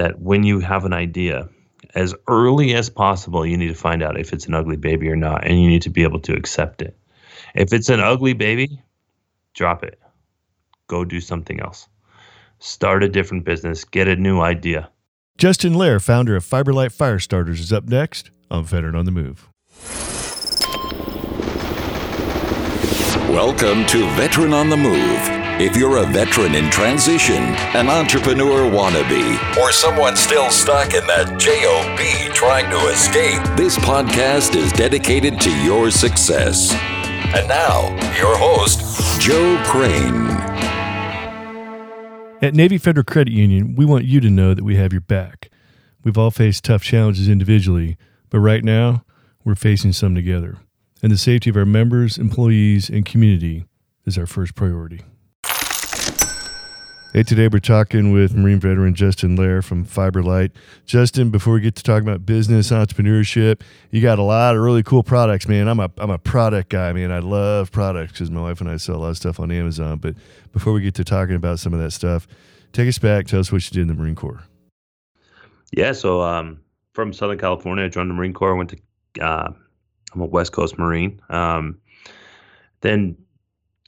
that when you have an idea, as early as possible, you need to find out if it's an ugly baby or not, and you need to be able to accept it. If it's an ugly baby, drop it. Go do something else. Start a different business. Get a new idea. Justin Lair, founder of Fiberlight Fire Starters, is up next on Veteran on the Move. Welcome to Veteran on the Move. If you're a veteran in transition, an entrepreneur wannabe, or someone still stuck in that JOB trying to escape, this podcast is dedicated to your success. And now, your host, Joe Crane. At Navy Federal Credit Union, we want you to know that we have your back. We've all faced tough challenges individually, but right now, we're facing some together and the safety of our members, employees, and community is our first priority. Hey, today we're talking with Marine veteran Justin Lair from Fiberlight. Justin, before we get to talking about business, entrepreneurship, you got a lot of really cool products, man. I'm a, I'm a product guy, man. I love products because my wife and I sell a lot of stuff on Amazon. But before we get to talking about some of that stuff, take us back. Tell us what you did in the Marine Corps. Yeah, so um, from Southern California, I joined the Marine Corps, went to uh, I'm a West Coast Marine. Um, then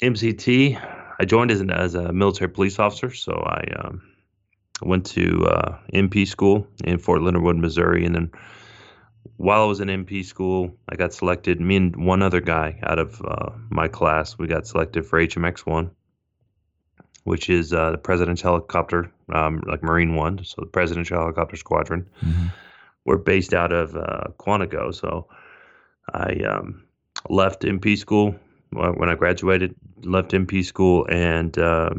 MCT, I joined as, an, as a military police officer. So I um, went to uh, MP school in Fort Leonard Wood, Missouri. And then while I was in MP school, I got selected, me and one other guy out of uh, my class, we got selected for HMX 1, which is uh, the President's Helicopter, um, like Marine 1. So the president's Helicopter Squadron. Mm-hmm. We're based out of uh, Quantico. So I um, left MP school when I graduated. Left MP school and uh,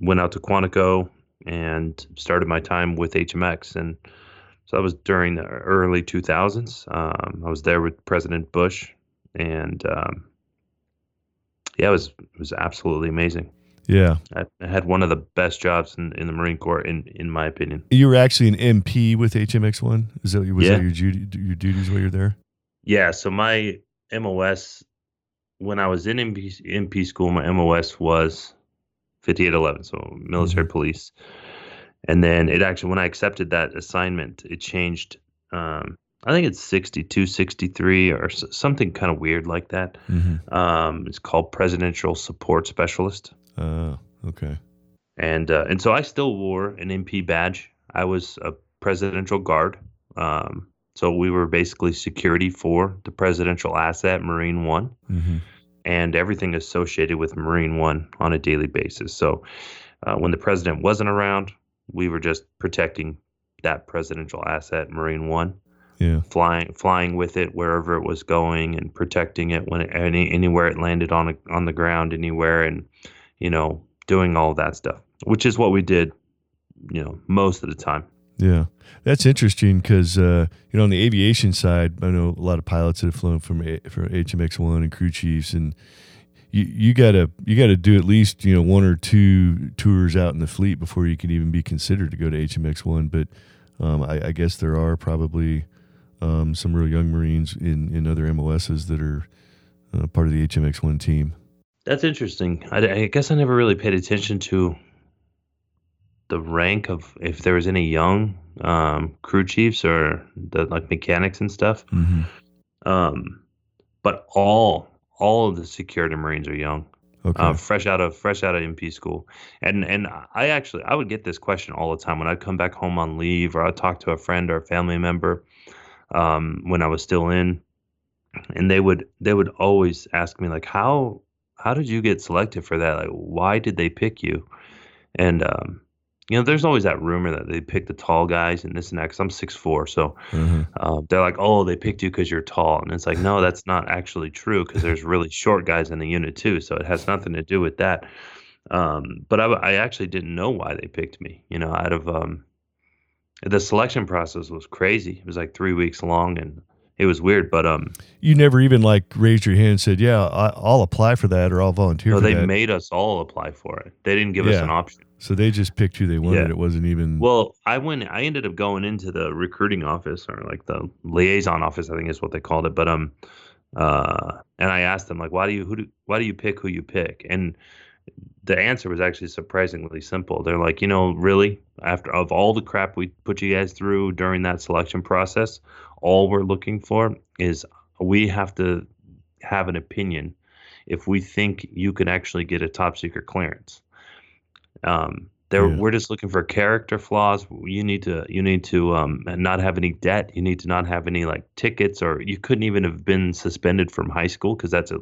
went out to Quantico and started my time with HMX. And so that was during the early 2000s. Um, I was there with President Bush, and um, yeah, it was it was absolutely amazing. Yeah, I, I had one of the best jobs in, in the Marine Corps, in in my opinion. You were actually an MP with HMX One. Is that was yeah. that your duty, your duties while you're there? Yeah. So my MOS when I was in MP, MP school, my MOS was 5811, so military mm-hmm. police. And then it actually, when I accepted that assignment, it changed. Um, I think it's 62, 63 or something kind of weird like that. Mm-hmm. Um, it's called Presidential Support Specialist. Oh, uh, okay. And uh, and so I still wore an MP badge. I was a presidential guard. Um, so we were basically security for the presidential asset, Marine One, mm-hmm. And everything associated with Marine One on a daily basis. So uh, when the president wasn't around, we were just protecting that presidential asset, Marine One. Yeah. Flying, flying with it wherever it was going, and protecting it when it, any anywhere it landed on a, on the ground, anywhere, and you know, doing all that stuff, which is what we did, you know, most of the time. Yeah, that's interesting because uh, you know on the aviation side, I know a lot of pilots that have flown from from HMX one and crew chiefs, and you you gotta you gotta do at least you know one or two tours out in the fleet before you can even be considered to go to HMX one. But um, I, I, guess there are probably um, some real young Marines in in other MOSs that are uh, part of the HMX one team. That's interesting. I, I guess I never really paid attention to the rank of if there was any young um, crew chiefs or the like mechanics and stuff. Mm-hmm. Um, but all all of the security marines are young, okay. uh, fresh out of fresh out of MP school. And and I actually I would get this question all the time when I'd come back home on leave or I'd talk to a friend or a family member um, when I was still in, and they would they would always ask me like how how did you get selected for that? Like why did they pick you? And um, you know, there's always that rumor that they pick the tall guys and this and that. Because I'm six four, so mm-hmm. uh, they're like, "Oh, they picked you because you're tall," and it's like, no, that's not actually true. Because there's really short guys in the unit too, so it has nothing to do with that. Um, but I, I, actually didn't know why they picked me. You know, out of um, the selection process was crazy. It was like three weeks long, and it was weird. But um, you never even like raised your hand and said, "Yeah, I, will apply for that," or "I'll volunteer." No, they that. made us all apply for it. They didn't give yeah. us an option. So they just picked who they wanted. Yeah. It wasn't even. Well, I went. I ended up going into the recruiting office or like the liaison office. I think is what they called it. But um, uh, and I asked them like, why do you who do why do you pick who you pick? And the answer was actually surprisingly simple. They're like, you know, really, after of all the crap we put you guys through during that selection process, all we're looking for is we have to have an opinion if we think you can actually get a top secret clearance. Um, there, yeah. we're just looking for character flaws. You need to, you need to um, not have any debt. You need to not have any like tickets, or you couldn't even have been suspended from high school because that's a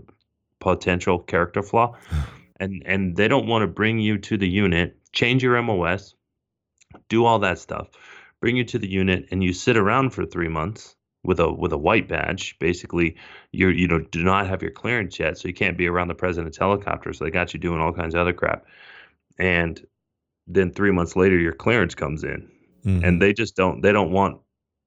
potential character flaw. and and they don't want to bring you to the unit, change your MOS, do all that stuff, bring you to the unit, and you sit around for three months with a with a white badge. Basically, you you know do not have your clearance yet, so you can't be around the president's helicopter. So they got you doing all kinds of other crap, and then three months later, your clearance comes in, mm-hmm. and they just don't they don't want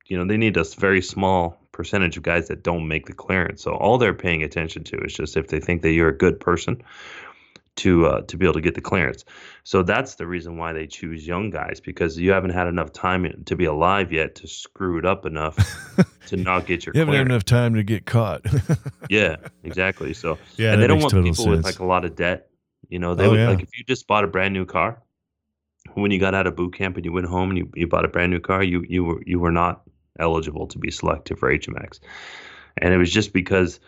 you know they need a very small percentage of guys that don't make the clearance. So all they're paying attention to is just if they think that you're a good person to uh, to be able to get the clearance. So that's the reason why they choose young guys because you haven't had enough time to be alive yet to screw it up enough to not get your. you haven't clearance. had enough time to get caught. yeah, exactly. So yeah, and they don't want people sense. with like a lot of debt. You know, they oh, would yeah. like if you just bought a brand new car when you got out of boot camp and you went home and you, you bought a brand new car, you you were you were not eligible to be selected for HMX. And it was just because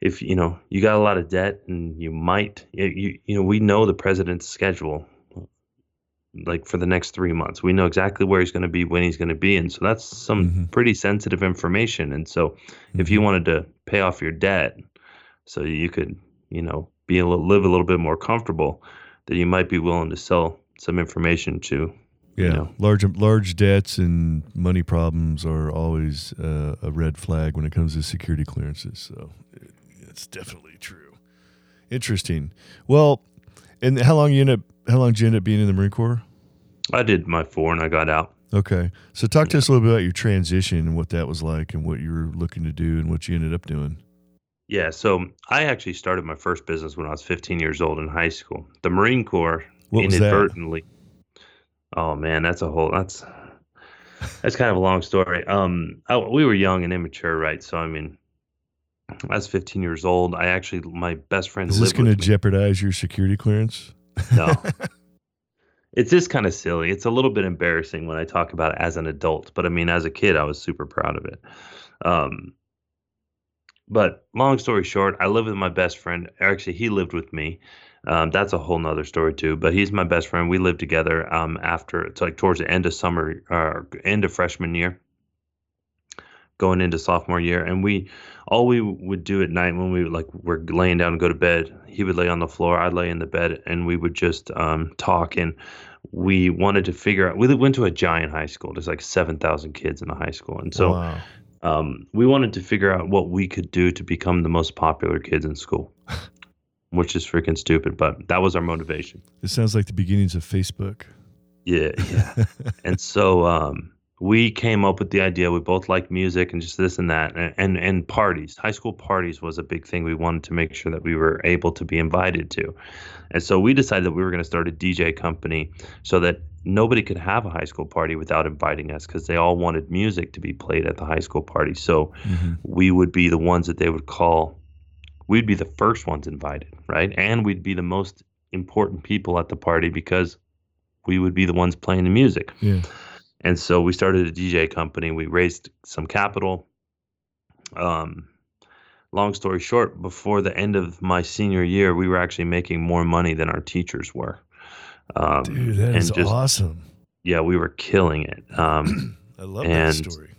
if you know you got a lot of debt and you might you you know we know the president's schedule like for the next three months we know exactly where he's going to be when he's going to be and so that's some mm-hmm. pretty sensitive information and so mm-hmm. if you wanted to pay off your debt so you could you know be a little, live a little bit more comfortable that you might be willing to sell some information to yeah, you know. large large debts and money problems are always uh, a red flag when it comes to security clearances. So it's definitely true. Interesting. Well, and how long you end up? How long did you end up being in the Marine Corps? I did my four and I got out. Okay, so talk to us a little bit about your transition and what that was like, and what you were looking to do, and what you ended up doing. Yeah, so I actually started my first business when I was 15 years old in high school. The Marine Corps what inadvertently. Oh man, that's a whole that's that's kind of a long story. Um, I, we were young and immature, right? So I mean, I was 15 years old. I actually, my best friend. Is this going to jeopardize your security clearance? No. it's just kind of silly. It's a little bit embarrassing when I talk about it as an adult, but I mean, as a kid, I was super proud of it. Um, but long story short, I lived with my best friend. Actually, he lived with me. Um, that's a whole nother story too. But he's my best friend. We lived together um, after it's like towards the end of summer, uh, end of freshman year going into sophomore year and we all we would do at night when we like were laying down and go to bed he would lay on the floor i'd lay in the bed and we would just um, talk and we wanted to figure out we went to a giant high school there's like 7000 kids in the high school and so wow. Um, we wanted to figure out what we could do to become the most popular kids in school which is freaking stupid but that was our motivation. It sounds like the beginnings of facebook. Yeah yeah. And so um, we came up with the idea. We both like music and just this and that, and, and, and parties. High school parties was a big thing. We wanted to make sure that we were able to be invited to, and so we decided that we were going to start a DJ company so that nobody could have a high school party without inviting us because they all wanted music to be played at the high school party. So mm-hmm. we would be the ones that they would call. We'd be the first ones invited, right? And we'd be the most important people at the party because we would be the ones playing the music. Yeah. And so we started a DJ company. We raised some capital. Um, long story short, before the end of my senior year, we were actually making more money than our teachers were. Um, Dude, that is just, awesome. Yeah, we were killing it. Um, I love and, that story.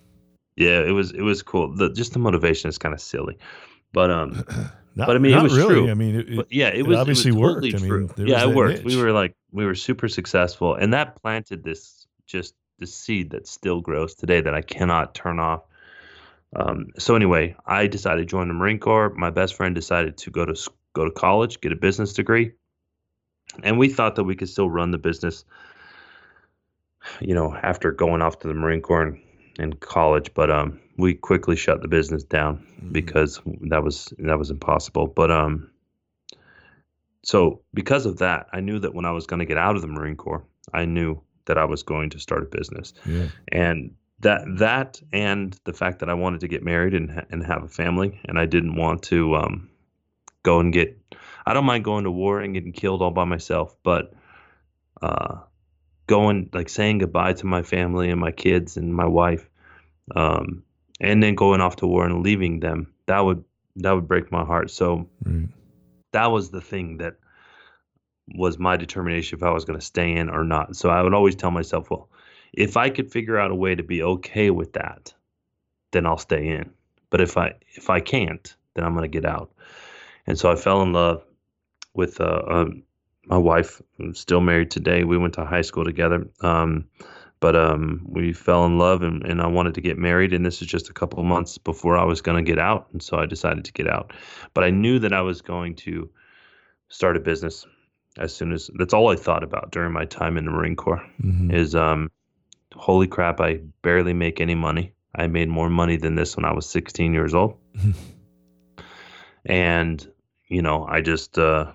Yeah, it was it was cool. The, just the motivation is kind of silly, but um, not, but I mean, it was really. true. I mean, it, yeah, it, was obviously it was worked. Totally I mean, yeah, it worked. Niche. We were like we were super successful, and that planted this just the seed that still grows today that I cannot turn off. Um, so anyway, I decided to join the Marine Corps. My best friend decided to go to go to college, get a business degree, and we thought that we could still run the business. You know, after going off to the Marine Corps and, in college, but um, we quickly shut the business down mm-hmm. because that was that was impossible. But um, so because of that, I knew that when I was going to get out of the Marine Corps, I knew that I was going to start a business. Yeah. And that that and the fact that I wanted to get married and and have a family, and I didn't want to um, go and get. I don't mind going to war and getting killed all by myself, but uh, going like saying goodbye to my family and my kids and my wife, um, and then going off to war and leaving them that would that would break my heart. So right. that was the thing that was my determination if I was going to stay in or not. So I would always tell myself, well, if I could figure out a way to be okay with that, then I'll stay in. But if I if I can't, then I'm going to get out. And so I fell in love with uh, um, my wife. I'm still married today. We went to high school together. Um, but um, we fell in love and, and I wanted to get married. And this is just a couple months before I was going to get out. And so I decided to get out. But I knew that I was going to start a business as soon as that's all I thought about during my time in the Marine Corps mm-hmm. is um, holy crap, I barely make any money. I made more money than this when I was 16 years old. and, you know, I just, uh,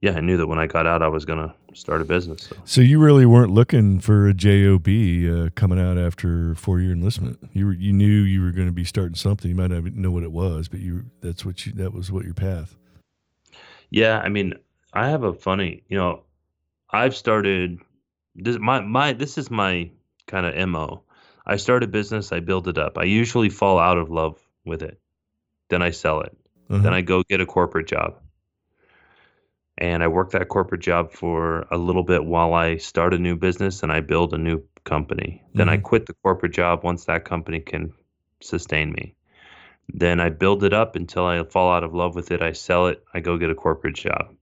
yeah, I knew that when I got out, I was going to start a business. So. so. you really weren't looking for a job uh, coming out after four year enlistment. You were, you knew you were going to be starting something. You might not know what it was, but you that's what you that was what your path. Yeah, I mean, I have a funny, you know, I've started this my my this is my kind of mo. I start a business, I build it up. I usually fall out of love with it. Then I sell it. Uh-huh. Then I go get a corporate job and I work that corporate job for a little bit while I start a new business and I build a new company. Mm-hmm. Then I mm-hmm. quit the corporate job once that company can sustain me. Then I build it up until I fall out of love with it. I sell it. I go get a corporate job.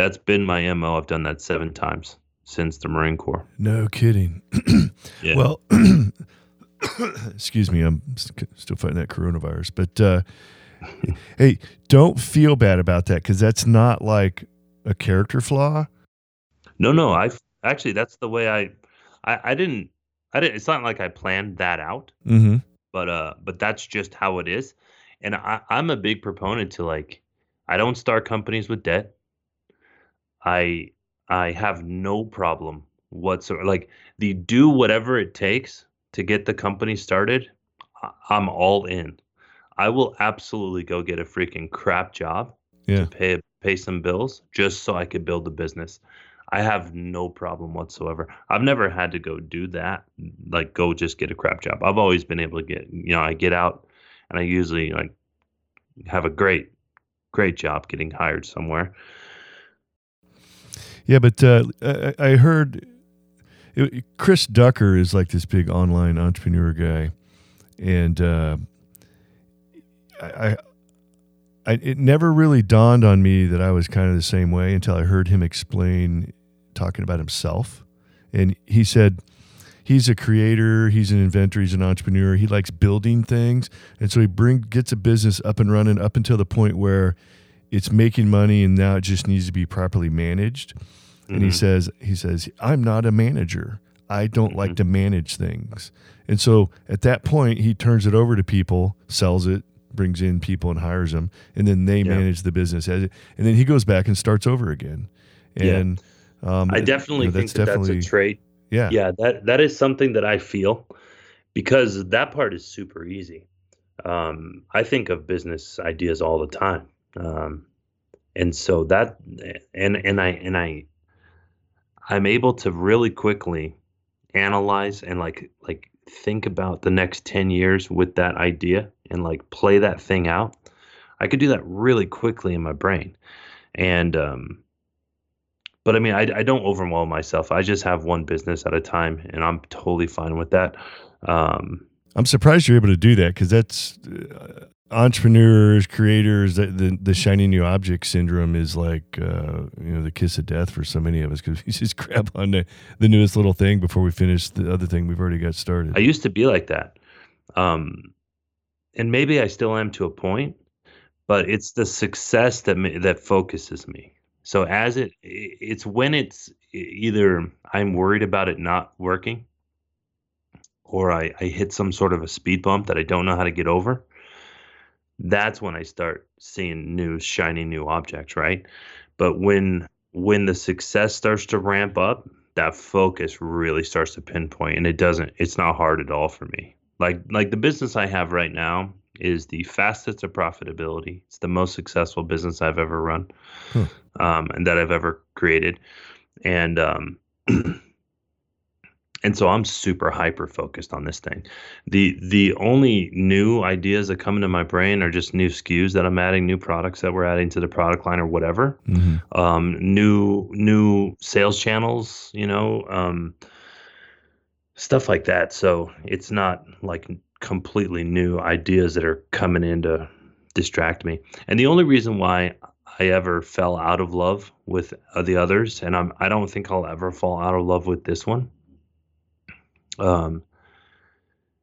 That's been my MO. I've done that seven times since the Marine Corps. No kidding. yeah. Well, excuse me. I'm still fighting that coronavirus, but uh, hey, don't feel bad about that because that's not like a character flaw? No, no. I actually that's the way I, I, I didn't, I didn't. It's not like I planned that out. Mm-hmm. But uh, but that's just how it is, and I, I'm a big proponent to like, I don't start companies with debt. I I have no problem whatsoever. Like the do whatever it takes to get the company started. I'm all in. I will absolutely go get a freaking crap job yeah. to pay pay some bills just so I could build a business. I have no problem whatsoever. I've never had to go do that, like go just get a crap job. I've always been able to get, you know, I get out and I usually like have a great, great job getting hired somewhere. Yeah, but uh, I, heard it, Chris Ducker is like this big online entrepreneur guy, and uh, I, I, it never really dawned on me that I was kind of the same way until I heard him explain talking about himself. And he said he's a creator, he's an inventor, he's an entrepreneur. He likes building things, and so he bring gets a business up and running up until the point where it's making money and now it just needs to be properly managed. Mm-hmm. And he mm-hmm. says he says I'm not a manager. I don't mm-hmm. like to manage things. And so at that point, he turns it over to people, sells it, brings in people and hires them, and then they yeah. manage the business. And then he goes back and starts over again. And yeah. um, I definitely you know, think that's that definitely, that's a trait. Yeah, yeah that that is something that I feel because that part is super easy. Um, I think of business ideas all the time, um, and so that and and I and I I'm able to really quickly analyze and like like think about the next 10 years with that idea and like play that thing out, I could do that really quickly in my brain. And, um, but I mean, I, I don't overwhelm myself. I just have one business at a time, and I'm totally fine with that. Um, I'm surprised you're able to do that because that's uh, entrepreneurs, creators. The, the, the shiny new object syndrome is like uh, you know the kiss of death for so many of us because we just grab on the, the newest little thing before we finish the other thing we've already got started. I used to be like that. Um, and maybe I still am to a point, but it's the success that that focuses me. So as it, it's when it's either I'm worried about it not working, or I, I hit some sort of a speed bump that I don't know how to get over. That's when I start seeing new shiny new objects, right? But when when the success starts to ramp up, that focus really starts to pinpoint, and it doesn't. It's not hard at all for me like like the business I have right now is the fastest of profitability. It's the most successful business I've ever run, huh. um, and that I've ever created. And um, and so I'm super hyper focused on this thing. The the only new ideas that come into my brain are just new SKUs that I'm adding, new products that we're adding to the product line or whatever. Mm-hmm. Um, new new sales channels, you know, um, stuff like that. So it's not like completely new ideas that are coming in to distract me. And the only reason why I ever fell out of love with uh, the others, and I'm I don't think I'll ever fall out of love with this one um,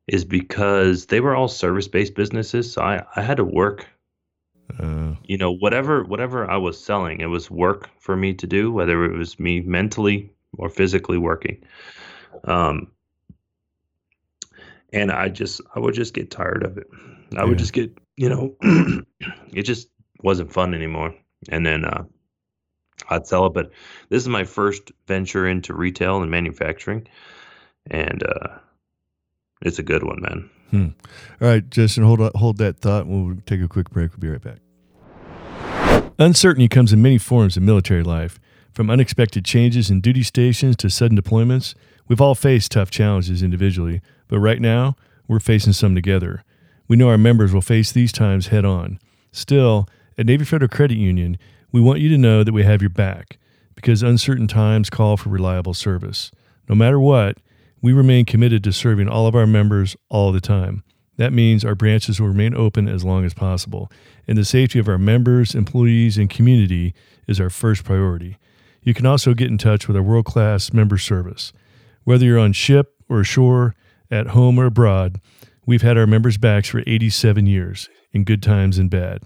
is because they were all service based businesses. So I, I had to work. Uh, you know, whatever whatever I was selling, it was work for me to do, whether it was me mentally or physically working. Um, and I just I would just get tired of it. I yeah. would just get you know, it just wasn't fun anymore. And then uh, I'd sell it. But this is my first venture into retail and manufacturing and uh, it's a good one, man. Hmm. All right, Justin, hold hold that thought. We'll take a quick break. We'll be right back. Uncertainty comes in many forms in military life, from unexpected changes in duty stations to sudden deployments. We've all faced tough challenges individually, but right now we're facing some together. We know our members will face these times head on. Still, at Navy Federal Credit Union, we want you to know that we have your back because uncertain times call for reliable service. No matter what, we remain committed to serving all of our members all the time. That means our branches will remain open as long as possible, and the safety of our members, employees, and community is our first priority. You can also get in touch with our world class member service. Whether you're on ship or ashore, at home or abroad, we've had our members' backs for 87 years, in good times and bad.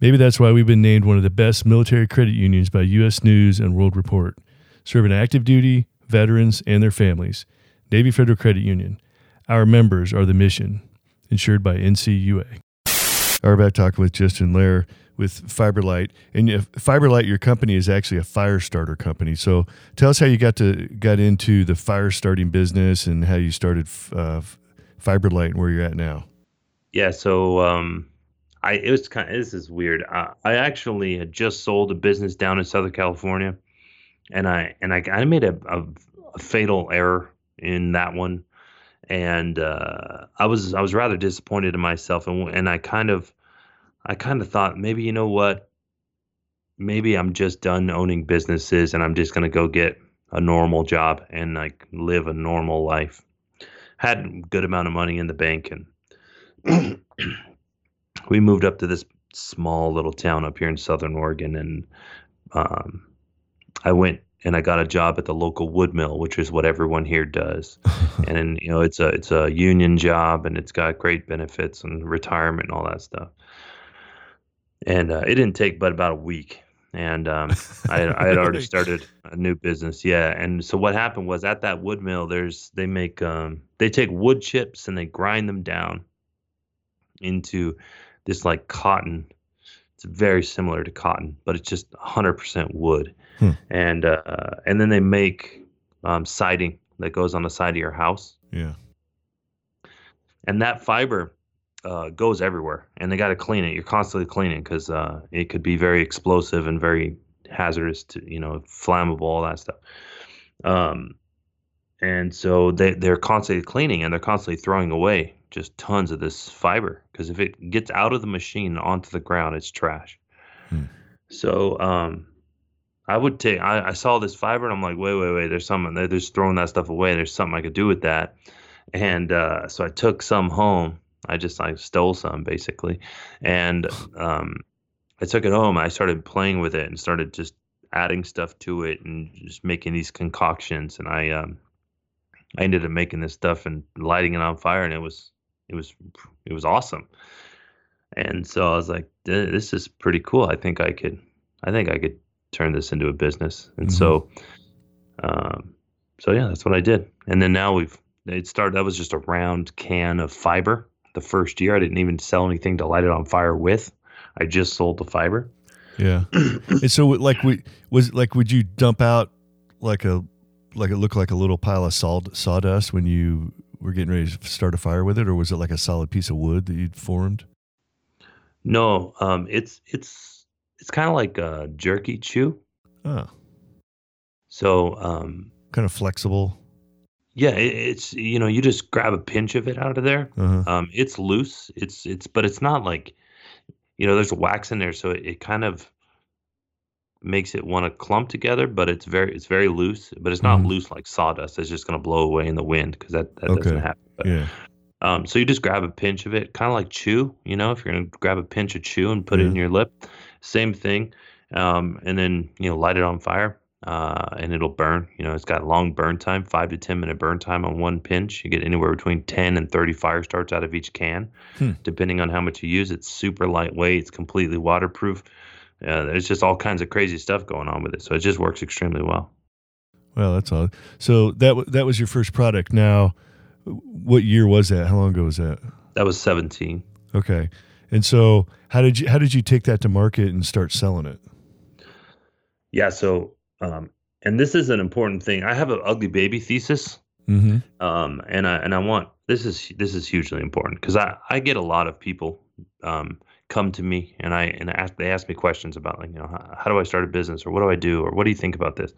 Maybe that's why we've been named one of the best military credit unions by U.S. News and World Report, serving active duty, veterans, and their families. Navy Federal Credit Union. Our members are the mission, insured by NCUA. We're back talking with Justin Lair with Fiberlight, and Fiberlight, your company is actually a fire starter company. So tell us how you got to got into the fire starting business and how you started uh, Fiberlight and where you're at now. Yeah, so um, I it was kind of this is weird. I, I actually had just sold a business down in Southern California, and I and I, I made a, a, a fatal error in that one, and uh, I was I was rather disappointed in myself, and and I kind of I kind of thought maybe you know what, maybe I'm just done owning businesses, and I'm just gonna go get a normal job and like live a normal life. Had a good amount of money in the bank, and we moved up to this small little town up here in Southern Oregon, and um, I went and I got a job at the local wood mill, which is what everyone here does. and you know, it's a it's a union job, and it's got great benefits and retirement and all that stuff. And uh, it didn't take but about a week, and um, I, I, had already started a new business. Yeah, and so what happened was at that wood mill, there's they make um, they take wood chips and they grind them down into this like cotton. It's very similar to cotton, but it's just 100% wood Hmm. And uh, and then they make um, siding that goes on the side of your house. Yeah. And that fiber uh, goes everywhere, and they got to clean it. You're constantly cleaning because uh, it could be very explosive and very hazardous to you know flammable, all that stuff. Um, and so they they're constantly cleaning and they're constantly throwing away just tons of this fiber because if it gets out of the machine onto the ground, it's trash. Hmm. So um, I would take. I, I saw this fiber and I'm like, wait, wait, wait. There's something. They're just throwing that stuff away. There's something I could do with that. And uh, so I took some home. I just like stole some basically, and um, I took it home. I started playing with it and started just adding stuff to it and just making these concoctions. And I um, I ended up making this stuff and lighting it on fire, and it was it was it was awesome. And so I was like, this is pretty cool. I think I could I think I could turn this into a business. And mm-hmm. so, um, so yeah, that's what I did. And then now we've it started. That was just a round can of fiber. The first year, I didn't even sell anything to light it on fire with. I just sold the fiber. Yeah. and so, like, we was like, would you dump out like a like it looked like a little pile of sawd- sawdust when you were getting ready to start a fire with it, or was it like a solid piece of wood that you'd formed? No, um, it's it's it's kind of like a jerky chew. Oh, So um, kind of flexible. yeah, it, it's you know you just grab a pinch of it out of there. Uh-huh. Um, it's loose. It's it's but it's not like you know there's wax in there, so it, it kind of makes it want to clump together. But it's very it's very loose. But it's not Mhm. loose like sawdust. It's just gonna blow away in the wind because that that Okay. doesn't happen. But, Yeah. Um, so you just grab a pinch of it, kind of like chew. You know, if you're gonna grab a pinch of chew and put it in your lip, same thing. Um, and then you know light it on fire, uh, and it'll burn. You know, it's got long burn time, five to ten minute burn time on one pinch. You get anywhere between ten and thirty fire starts out of each can, Hmm. depending on how much you use. It's super lightweight. It's completely waterproof. Uh, there's just all kinds of crazy stuff going on with it, so it just works extremely well. Well, that's all. So that w- that was your first product. Now, what year was that? How long ago was that? That was 17. Okay. And so, how did you how did you take that to market and start selling it? Yeah. So, um, and this is an important thing. I have an ugly baby thesis. Mm-hmm. um, and I and I want this is this is hugely important because I I get a lot of people um, come to me and I and ask, they ask me questions about like you know how, how do I start a business or what do I do or what do you think about this,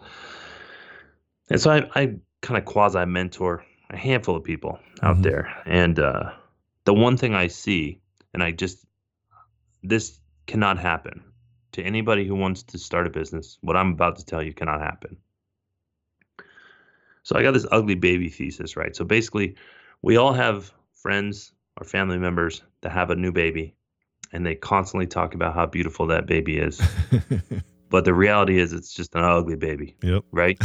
and so I I kind of quasi mentor a handful of people out Mhm. there, and uh, the one thing I see and I just this cannot happen to anybody who wants to start a business. What I'm about to tell you cannot happen. So I got this ugly baby thesis, right? So basically, we all have friends or family members that have a new baby, and they constantly talk about how beautiful that baby is. But the reality is, it's just an ugly baby, yep. right?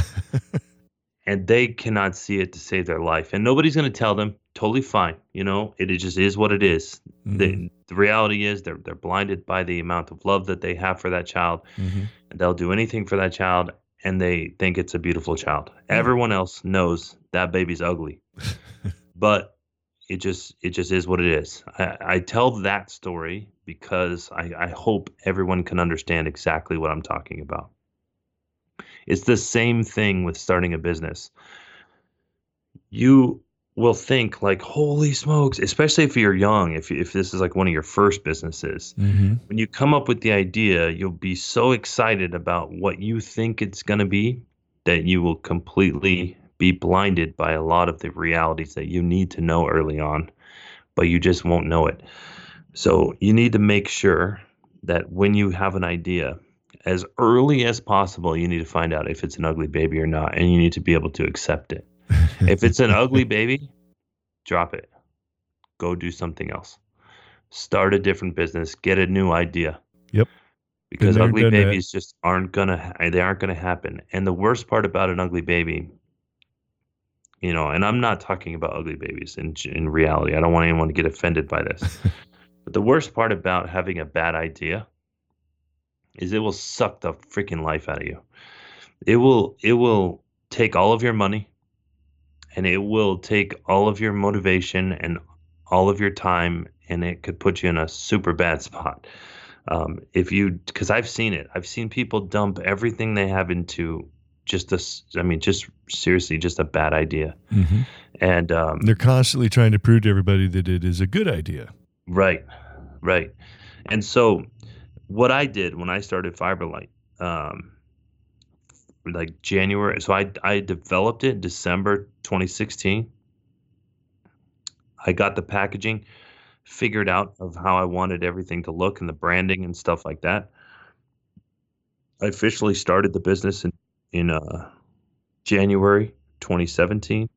and they cannot see it to save their life, and nobody's going to tell them. Totally fine, you know. It, it just is what it is. Mhm. The, the reality is, they're they're blinded by the amount of love that they have for that child, Mhm. and they'll do anything for that child and they think it's a beautiful child. Everyone else knows that baby's ugly. but it just it just is what it is. I, I tell that story because I, I hope everyone can understand exactly what I'm talking about. It's the same thing with starting a business. You will think like, holy smokes, especially if you're young, if if this is like one of your first businesses Mhm. when you come up with the idea, you'll be so excited about what you think it's going to be that you will completely be blinded by a lot of the realities that you need to know early on, but you just won't know it. So you need to make sure that when you have an idea, as early as possible, you need to find out if it's an ugly baby or not, and you need to be able to accept it. if it's an ugly baby, drop it. Go do something else. Start a different business. Get a new idea. Yep. Because ugly done that. babies just aren't gonna they aren't gonna happen. And the worst part about an ugly baby, you know, and I'm not talking about ugly babies in in reality. I don't want anyone to get offended by this. but the worst part about having a bad idea is it will suck the freaking life out of you. It will. It will take all of your money and it will take all of your motivation and all of your time and it could put you in a super bad spot um, if you because i've seen it i've seen people dump everything they have into just this i mean just seriously just a bad idea Mhm. and um, They're constantly trying to prove to everybody that it is a good idea. Right, right. And so, what I did when I started Fiberlight, um, like January, so I I developed it in December 2016. I got the packaging figured out of how I wanted everything to look and the branding and stuff like that. I officially started the business in in uh, January 2017,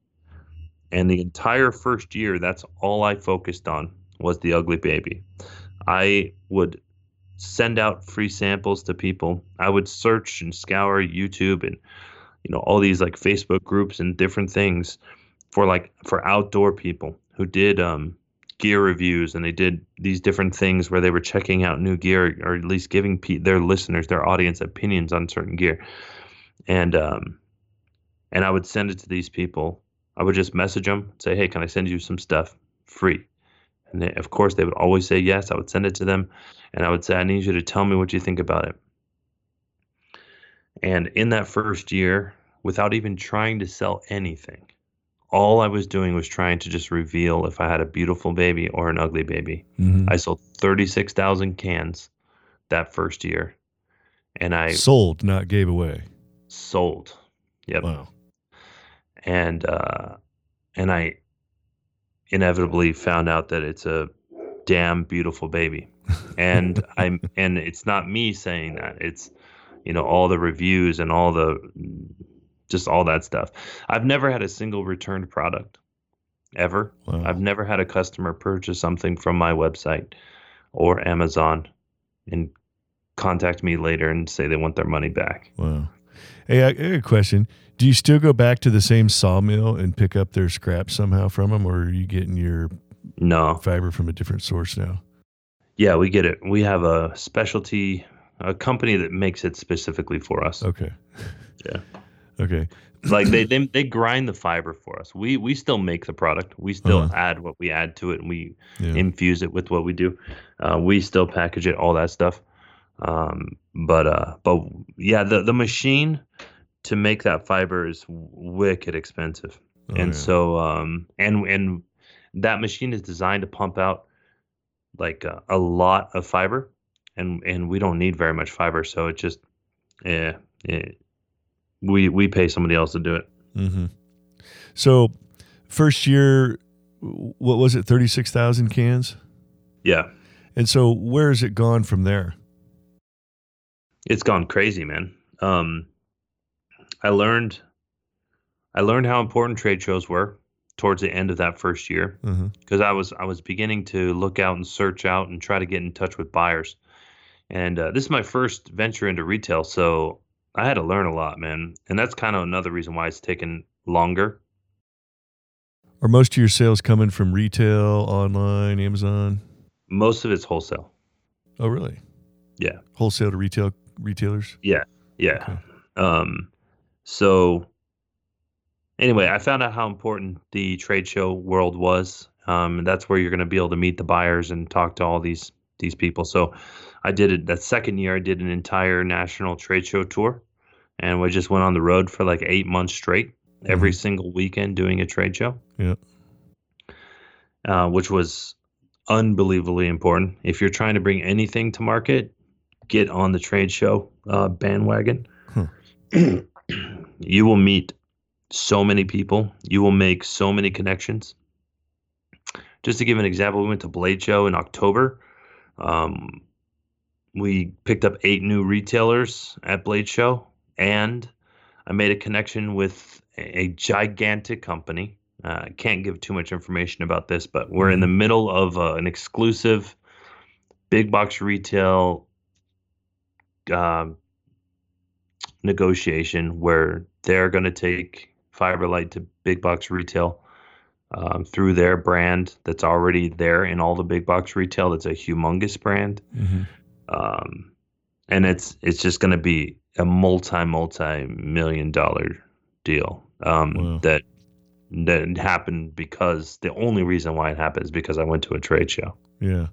and the entire first year, that's all I focused on was the ugly baby. I would send out free samples to people. I would search and scour YouTube and you know all these like Facebook groups and different things for like for outdoor people who did um gear reviews and they did these different things where they were checking out new gear or at least giving pe- their listeners their audience opinions on certain gear and um and I would send it to these people I would just message them say hey can I send you some stuff free and they, of course they would always say yes I would send it to them and I would say I need you to tell me what you think about it and in that first year without even trying to sell anything all I was doing was trying to just reveal if I had a beautiful baby or an ugly baby. Mhm. I sold 36,000 cans that first year and I Sold, not gave away. Sold. Yep. Wow. And uh and I inevitably found out that it's a damn beautiful baby. And I'm and it's not me saying that. It's you know all the reviews and all the just all that stuff. I've never had a single returned product ever. Wow. I've never had a customer purchase something from my website or Amazon and contact me later and say they want their money back. Wow. Hey, I I got a question. Do you still go back to the same sawmill and pick up their scraps somehow from them, or are you getting your No. fiber from a different source now? Yeah, we get it. We have a specialty a company that makes it specifically for us. Okay. Yeah. Okay. like they, they they grind the fiber for us. We we still make the product. We still Uh-huh. add what we add to it, and we Yeah. infuse it with what we do. Uh, we still package it, all that stuff. Um, but uh, but yeah, the the machine to make that fiber is wicked expensive, Oh, and yeah. so um and and that machine is designed to pump out like uh, a lot of fiber, and and we don't need very much fiber, so it just yeah. It, we we pay somebody else to do it. Mm-hmm. So, first year, what was it? Thirty six thousand cans. Yeah, And so, where has it gone from there? It's gone crazy, man. Um, I learned, I learned how important trade shows were towards the end of that first year because I was I was beginning to look out and search out and try to get in touch with buyers. And uh, this is my first venture into retail, so I had to learn a lot, man. And that's kind of another reason why it's taken longer. Are most of your sales coming from retail, online, Amazon? Most of it's wholesale. Oh, really? Yeah. Wholesale to retail retailers. Yeah. Okay. Um, so anyway, I found out how important the trade show world was. Um, that's where you're going to be able to meet the buyers and talk to all these these people. So I did it that second year. I did an entire national trade show tour, and we just went on the road for like eight months straight, every single weekend doing a trade show. Yeah. Uh, which was unbelievably important. If you're trying to bring anything to market, get on the trade show uh, bandwagon. you will meet so many people. You will make so many connections. Just to give an example, we went to Blade Show in October. Um, we picked up eight new retailers at Blade Show, and I made a connection with a a gigantic company. Uh, I can't give too much information about this, but we're in the middle of uh, an exclusive big box retail um, negotiation where they're going to take Fiberlight to big box retail um, through their brand that's already there in all the big box retail. That's a humongous brand, Mm-hmm. um, and it's it's just going to be a multi multi million dollar deal um, Wow. that that happened because the only reason why it happened is because I went to a trade show. Yeah.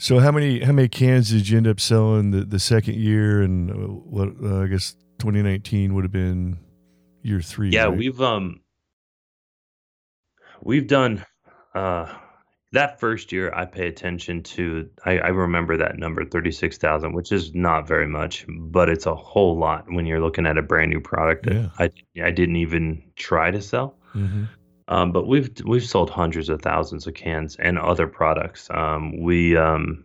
So how many how many cans did you end up selling the, the second year and uh, what uh, I guess 2019 would have been year 3. yeah right? we've um we've done uh that first year i pay attention to i, I remember that number 36000 which is not very much but it's a whole lot when you're looking at a brand new product that Yeah. i i didn't even try to sell Mhm. Um, but we've we've sold hundreds of thousands of cans and other products. Um, we um,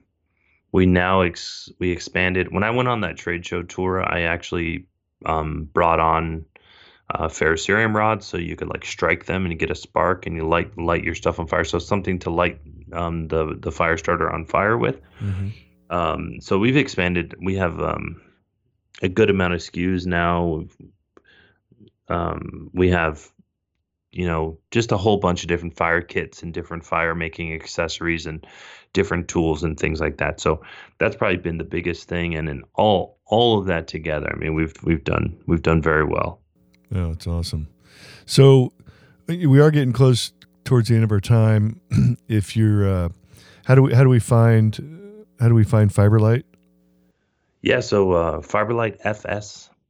we now ex- we expanded. When I went on that trade show tour, I actually um, brought on uh, ferrocerium rods, so you could like strike them and you get a spark, and you light light your stuff on fire. So something to light um, the the fire starter on fire with. Mhm. Um, so we've expanded. We have um, a good amount of SKUs now. Um, we have, you know, just a whole bunch of different fire kits and different fire making accessories and different tools and things like that. So that's probably been the biggest thing. And in all all of that together, I mean, we've we've done we've done very well. Oh, it's awesome. So we are getting close towards the end of our time. if you're, uh, how do we how do we find how do we find Fiberlight? Yeah. So uh,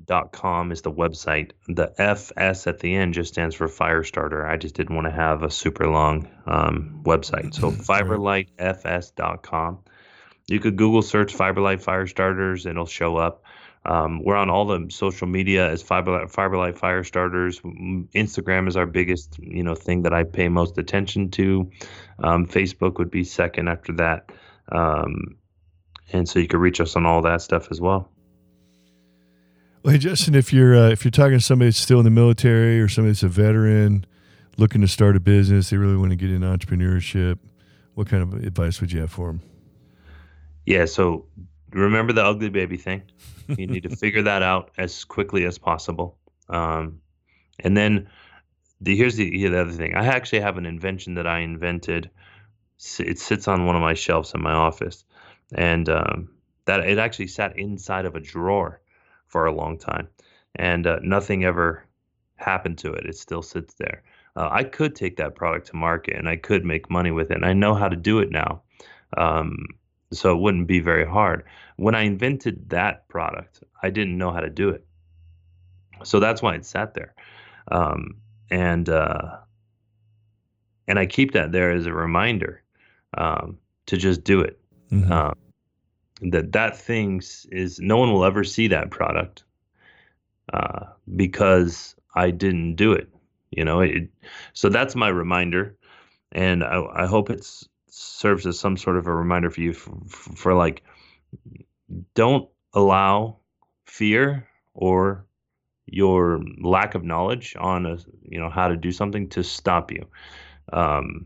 fiberlight.com is the website. The FS at the end just stands for Firestarter. I just didn't want to have a super long um, website. So fiberlightfs.com. You could Google search Fiberlight Fire Starters, it'll show up. Um, we're on all the social media as Fiberlight, Fiberlight Fire Starters. Instagram is our biggest, you know, thing that I pay most attention to. Um, Facebook would be second after that, um, and so you could reach us on all that stuff as well. Well, hey Justin, if you're uh, if you're talking to somebody that's still in the military or somebody that's a veteran looking to start a business, they really want to get into entrepreneurship. What kind of advice would you have for them? Yeah, so remember the ugly baby thing. You need to figure that out as quickly as possible. Um, and then the here's the, the other thing. I actually have an invention that I invented. It sits on one of my shelves in my office, and um, that it actually sat inside of a drawer for a long time, and uh, nothing ever happened to it. It still sits there. Uh, I could take that product to market, and I could make money with it. And I know how to do it now. Um, so it wouldn't be very hard. When I invented that product, I didn't know how to do it. So that's why it sat there. Um, and uh, and I keep that there as a reminder um, to just do it. Mm-hmm. That that thing is no one will ever see that product uh, because I didn't do it. You know, it, so that's my reminder, and I, I hope it serves as some sort of a reminder for you for, for like don't allow fear or your lack of knowledge on a, you know how to do something to stop you um,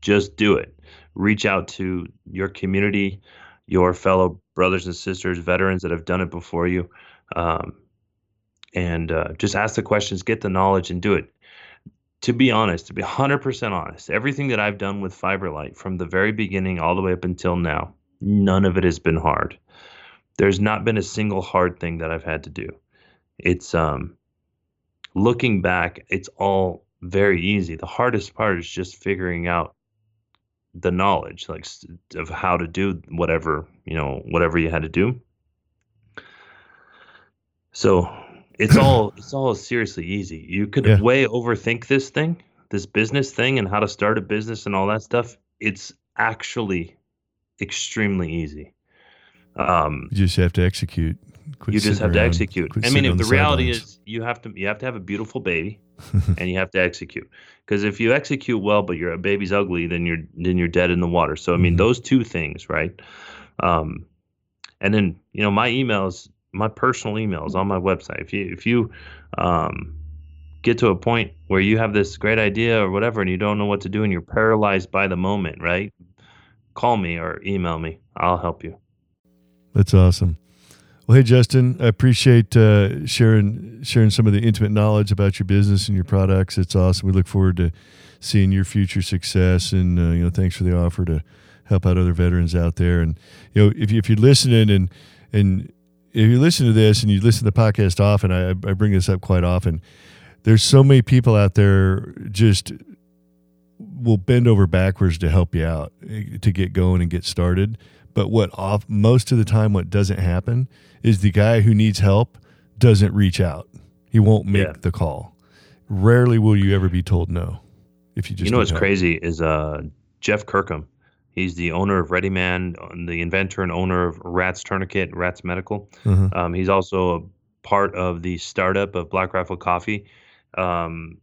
just do it reach out to your community your fellow brothers and sisters veterans that have done it before you um, and uh, just ask the questions get the knowledge and do it to be honest, to be 100% honest, everything that I've done with Fiberlight from the very beginning all the way up until now, none of it has been hard. There's not been a single hard thing that I've had to do. It's um looking back, it's all very easy. The hardest part is just figuring out the knowledge like of how to do whatever, you know, whatever you had to do. So, it's all it's all seriously easy. You could yeah. way overthink this thing, this business thing, and how to start a business and all that stuff. It's actually extremely easy. Um, you just have to execute. Quit you just have to execute. I mean, if the, the reality is, you have to you have to have a beautiful baby, and you have to execute. Because if you execute well, but your baby's ugly, then you're then you're dead in the water. So I mean, mm-hmm. those two things, right? Um, and then you know, my emails my personal emails on my website. If you if you um, get to a point where you have this great idea or whatever, and you don't know what to do, and you're paralyzed by the moment, right? Call me or email me. I'll help you. That's awesome. Well, hey Justin, I appreciate uh, sharing sharing some of the intimate knowledge about your business and your products. It's awesome. We look forward to seeing your future success, and uh, you know, thanks for the offer to help out other veterans out there. And you know, if, if you're listening and and if you listen to this and you listen to the podcast often, I, I bring this up quite often. There's so many people out there just will bend over backwards to help you out eh, to get going and get started. But what off most of the time, what doesn't happen is the guy who needs help doesn't reach out. He won't make yeah. the call. Rarely will you ever be told no. If you just you know what's help. crazy is uh, Jeff Kirkham He's the owner of Ready Man, the inventor and owner of Rats Tourniquet, Rats Medical. Mm-hmm. Um, he's also a part of the startup of Black Rifle Coffee. Um,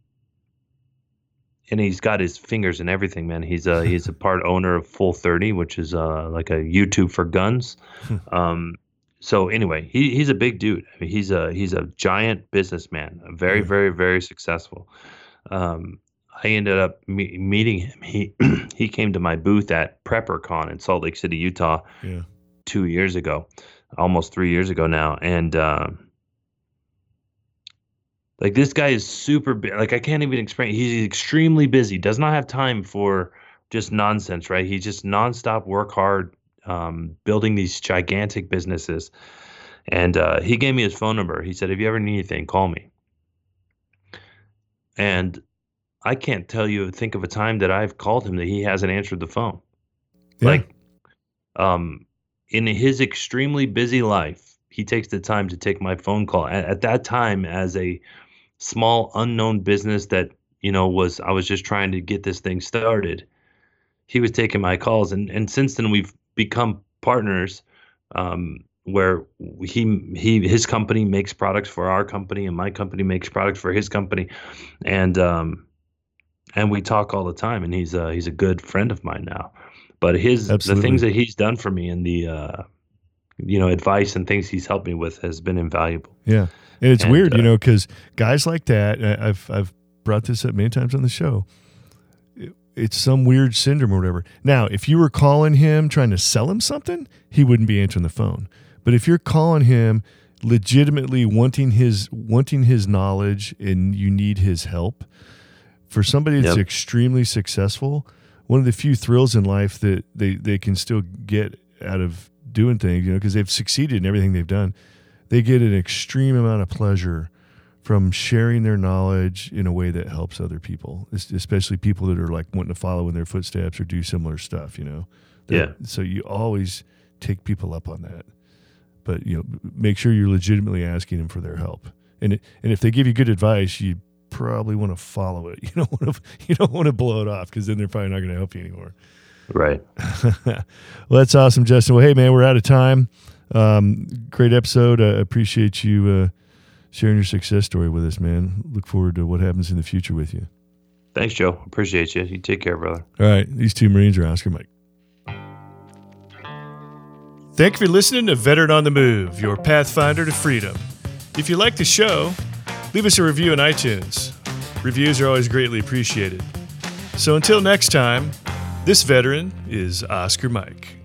and he's got his fingers in everything, man. He's a he's a part owner of Full Thirty, which is uh, like a YouTube for guns. Um, so anyway, he he's a big dude. I mean, he's a he's a giant businessman, very very very successful. Um, I ended up me- meeting him. He he came to my booth at PrepperCon in Salt Lake City, Utah, yeah. two years ago, almost three years ago now, and uh, like this guy is super big. Like I can't even explain. He's extremely busy. Does not have time for just nonsense. Right? He just nonstop work hard, um, building these gigantic businesses. And uh, he gave me his phone number. He said, "If you ever need anything, call me." And I can't tell you think of a time that I've called him that he hasn't answered the phone. Yeah. Like um in his extremely busy life, he takes the time to take my phone call. At, at that time, as a small unknown business that you know was I was just trying to get this thing started, he was taking my calls, and and since then we've become partners. Um, where he he his company makes products for our company and my company makes products for his company and um and we talk all the time and he's uh he's a good friend of mine now but his Absolutely. the things that he's done for me and the uh you know advice and things he's helped me with has been invaluable. Yeah. And it's and, weird uh, you know because guys like that i've i've brought this up many times on the show it's some weird syndrome or whatever. Now if you were calling him trying to sell him something he wouldn't be answering the phone. But if you're calling him legitimately wanting his wanting his knowledge and you need his help for somebody that's yep. extremely successful one of the few thrills in life that they, they can still get out of doing things, you know, because they've succeeded in everything they've done. They get an extreme amount of pleasure from sharing their knowledge in a way that helps other people, especially people that are like wanting to follow in their footsteps or do similar stuff, you know. yeah. So you always take people up on that, but you know, make sure you're legitimately asking them for their help. And it, and if they give you good advice, you probably want to follow it. You don't want to you don't want to blow it off because then they're probably not going to help you anymore. Right. well, that's awesome, Justin. Well, hey, man, we're out of time. Um, great episode. I appreciate you uh, sharing your success story with us, man. Look forward to what happens in the future with you. Thanks, Joe. Appreciate you. You take care, brother. All right. These two Marines are Oscar Mike. Thank you for listening to Veteran on the Move, your pathfinder to freedom. If you like the show, leave us a review on iTunes. Reviews are always greatly appreciated. So until next time, this veteran is Oscar Mike.